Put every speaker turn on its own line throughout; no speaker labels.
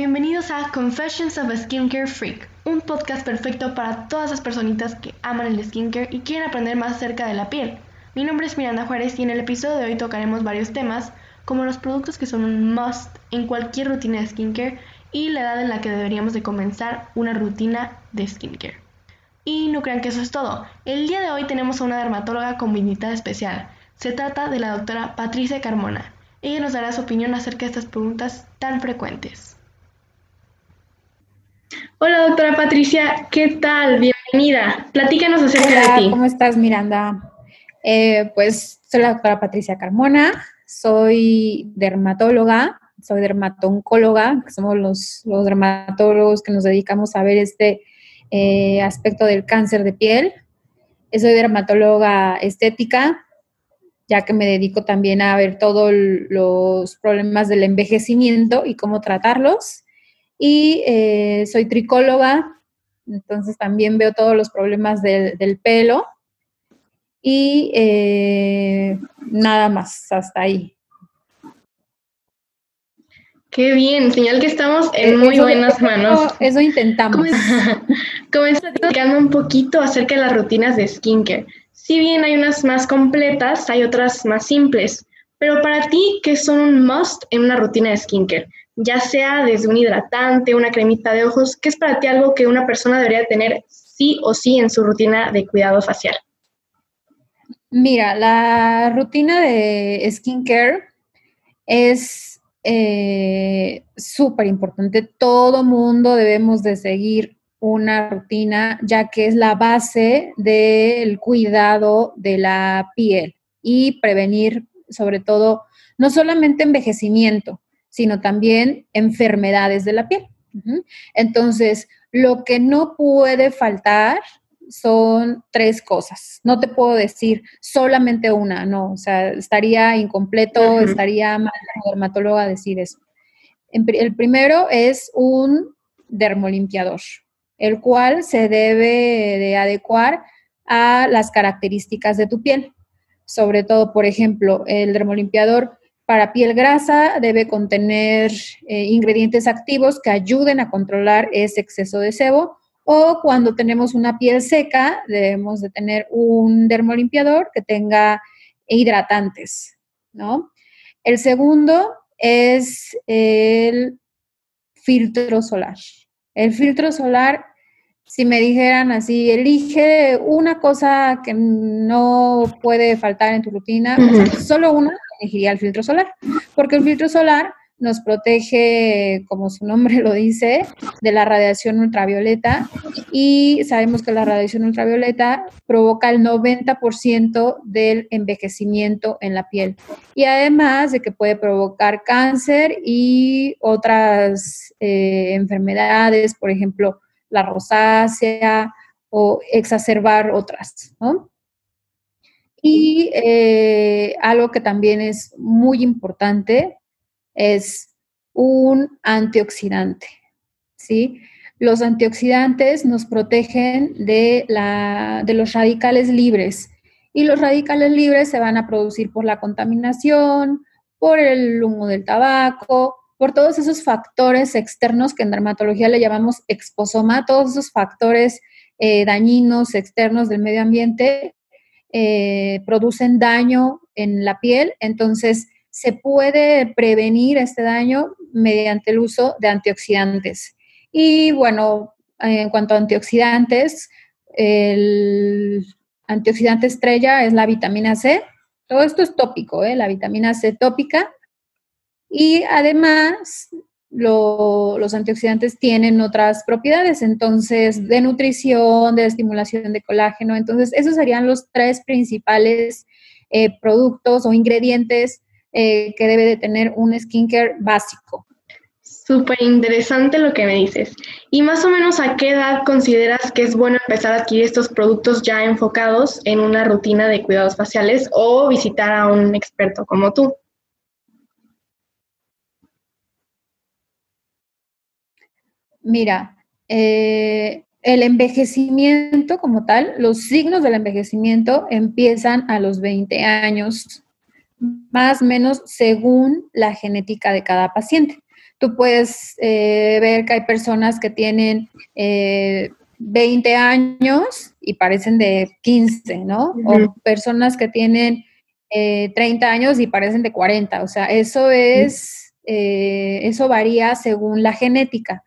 bienvenidos a Confessions of a Skincare Freak, un podcast perfecto para todas las personitas que aman el skincare y quieren aprender más acerca de la piel. Mi nombre es Miranda Juárez y en el episodio de hoy tocaremos varios temas, como los productos que son un must en cualquier rutina de skincare y la edad en la que deberíamos de comenzar una rutina de skincare. Y no crean que eso es todo. El día de hoy tenemos a una dermatóloga como invitada especial. Se trata de la doctora Patricia Carmona. Ella nos dará su opinión acerca de estas preguntas tan frecuentes. Hola, doctora Patricia, ¿qué tal? Bienvenida. Platícanos acerca de ti.
¿Cómo estás, Miranda? Eh, pues soy la doctora Patricia Carmona, soy dermatóloga, soy dermatooncóloga, somos los, los dermatólogos que nos dedicamos a ver este eh, aspecto del cáncer de piel. Soy dermatóloga estética, ya que me dedico también a ver todos los problemas del envejecimiento y cómo tratarlos. Y eh, soy tricóloga, entonces también veo todos los problemas del, pelo. Y eh, nada más, hasta ahí.
Qué bien, señal que estamos en muy buenas manos.
Eso, intentamos.
Comencé platicando un poquito acerca de las rutinas de skincare. Si bien hay unas más completas, hay otras más simples. Pero para ti, ¿qué son un must en una rutina de skincare? Ya sea desde un hidratante, una cremita de ojos, ¿qué es para ti algo que una persona debería tener sí o sí en su rutina de cuidado facial?
Mira, la rutina de skincare es eh, súper importante. Todo mundo debemos de seguir una rutina, ya que es la base del cuidado de la piel y prevenir, sobre todo, no solamente envejecimiento, sino también enfermedades de la piel. Entonces, lo que no puede faltar son tres cosas. No te puedo decir solamente una, no, o sea, estaría incompleto, estaría mal como dermatóloga decir eso. El primero es un dermolimpiador el cual se debe de adecuar a las características de tu piel. Sobre todo, por ejemplo, el dermolimpiador para piel grasa debe contener eh, ingredientes activos que ayuden a controlar ese exceso de sebo o cuando tenemos una piel seca debemos de tener un dermolimpiador que tenga hidratantes, ¿no? El segundo es el filtro solar. El filtro solar si me dijeran así, elige una cosa que no puede faltar en tu rutina, solo una, elegiría el filtro solar, porque el filtro solar nos protege, como su nombre lo dice, de la radiación ultravioleta y sabemos que la radiación ultravioleta provoca el 90% del envejecimiento en la piel y además de que puede provocar cáncer y otras eh, enfermedades, por ejemplo, la rosácea o exacerbar otras, ¿no? Y eh, algo que también es muy importante es un antioxidante, ¿sí? Los antioxidantes nos protegen de, la, de los radicales libres y los radicales libres se van a producir por la contaminación, por el humo del tabaco, por todos esos factores externos que en dermatología le llamamos exposoma, todos esos factores eh, dañinos externos del medio ambiente eh, producen daño en la piel, entonces se puede prevenir este daño mediante el uso de antioxidantes. Y bueno, en cuanto a antioxidantes, el antioxidante estrella es la vitamina C. Todo esto es tópico, ¿eh? la vitamina C tópica y además, los antioxidantes tienen otras propiedades, entonces, de nutrición, de estimulación de colágeno. Entonces, esos serían los tres principales eh, productos o ingredientes eh, que debe de tener un skincare básico.
Súper interesante lo que me dices. ¿Y más o menos a qué edad consideras que es bueno empezar a adquirir estos productos ya enfocados en una rutina de cuidados faciales o visitar a un experto como tú?
Mira, eh, el envejecimiento como tal, los signos del envejecimiento empiezan a los 20 años, más o menos según la genética de cada paciente. tú puedes eh, ver que hay personas que tienen 20 años y parecen de 15, ¿no? O personas que tienen 30 años y parecen de 40. O sea, eso es, eso varía según la genética.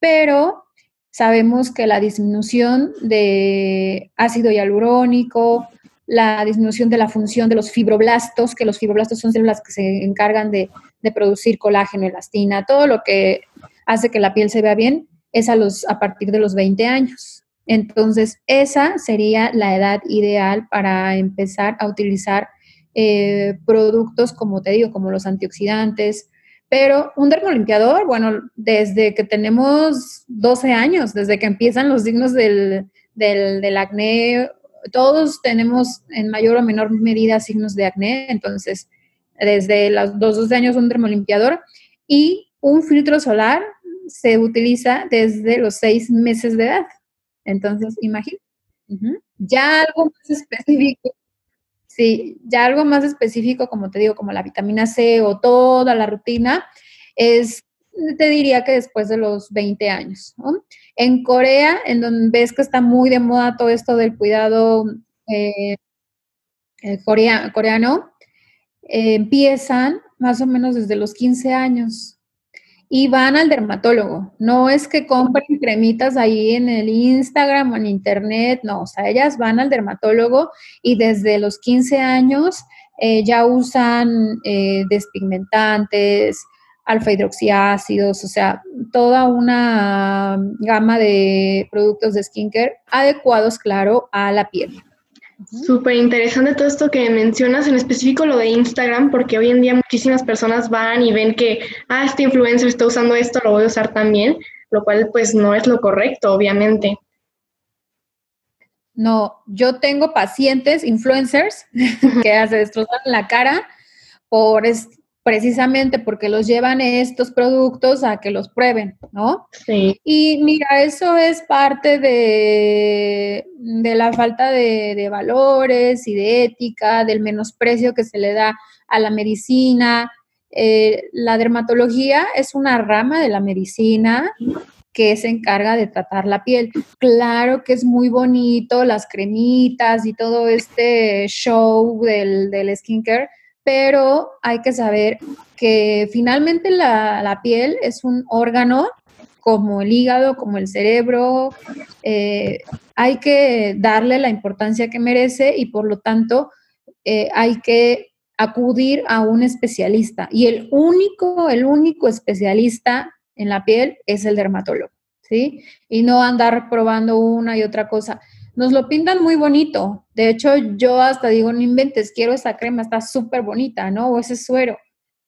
Pero sabemos que la disminución de ácido hialurónico, la disminución de la función de los fibroblastos, que los fibroblastos son células que se encargan de, producir colágeno, elastina, todo lo que hace que la piel se vea bien, es a, los, a partir de los 20 años. Entonces, esa sería la edad ideal para empezar a utilizar eh, productos, como te digo, como los antioxidantes, pero un dermolimpiador, bueno, desde que tenemos 12 años, desde que empiezan los signos del, del, acné, todos tenemos en mayor o menor medida signos de acné, entonces desde los 12 años un dermolimpiador y un filtro solar se utiliza desde los 6 meses de edad. Entonces, imagínate. Ya algo más específico Sí, ya algo más específico, como te digo, como la vitamina C o toda la rutina, es, te diría que después de los 20 años. En Corea, en donde ves que está muy de moda todo esto del cuidado eh, coreano, eh, empiezan más o menos desde los 15 años y van al dermatólogo. No es que compren cremitas ahí en el Instagram o en internet, no, o sea, ellas van al dermatólogo y desde los 15 años eh, ya usan eh, despigmentantes, alfa hidroxiácidos, o sea, toda una gama de productos de skincare adecuados, claro, a la piel.
Súper interesante todo esto que mencionas, en específico lo de Instagram, porque hoy en día muchísimas personas van y ven que, ah, este influencer está usando esto, lo voy a usar también, lo cual pues no es lo correcto, obviamente.
No, yo tengo pacientes, influencers, que se destrozan la cara por, precisamente porque los llevan estos productos a que los prueben, ¿no? Sí. Y mira, eso es parte de, de la falta de, valores y de ética, del menosprecio que se le da a la medicina. Eh, la dermatología es una rama de la medicina que se encarga de tratar la piel. Claro que es muy bonito las cremitas y todo este show del, del skincare, pero hay que saber que finalmente la, piel es un órgano como el hígado, como el cerebro, eh, hay que darle la importancia que merece y por lo tanto eh, hay que acudir a un especialista. Y el único, el único especialista en la piel es el dermatólogo, ¿sí? Y no andar probando una y otra cosa nos lo pintan muy bonito. De hecho, yo hasta digo, no inventes, quiero esa crema, está súper bonita, ¿no? O ese suero.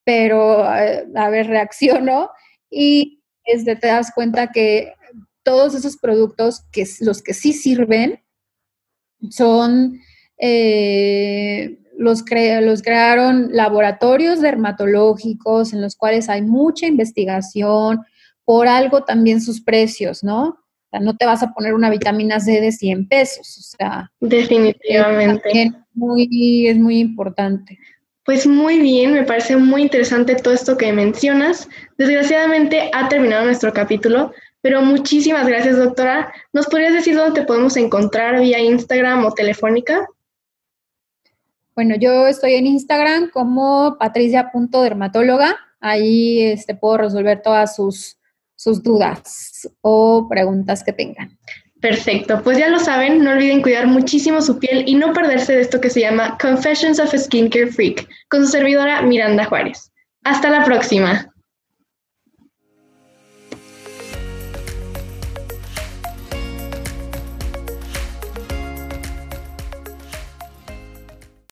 Pero, eh, a ver, reacciono y te das cuenta que todos esos productos, que los que sí sirven, son, eh, los, los crearon laboratorios dermatológicos en los cuales hay mucha investigación, por algo también sus precios, ¿no? O sea, no te vas a poner una vitamina C de 100 pesos. O sea,
definitivamente.
Es muy, es muy importante.
Pues muy bien, me parece muy interesante todo esto que mencionas. Desgraciadamente ha terminado nuestro capítulo, pero muchísimas gracias, doctora. ¿Nos podrías decir dónde te podemos encontrar vía Instagram o telefónica?
Bueno, yo estoy en Instagram como patricia.dermatóloga. Ahí este, puedo resolver todas sus sus dudas o preguntas que tengan.
Perfecto, pues ya lo saben, no olviden cuidar muchísimo su piel y no perderse de esto que se llama Confessions of a Skincare Freak con su servidora Miranda Juárez. Hasta la próxima.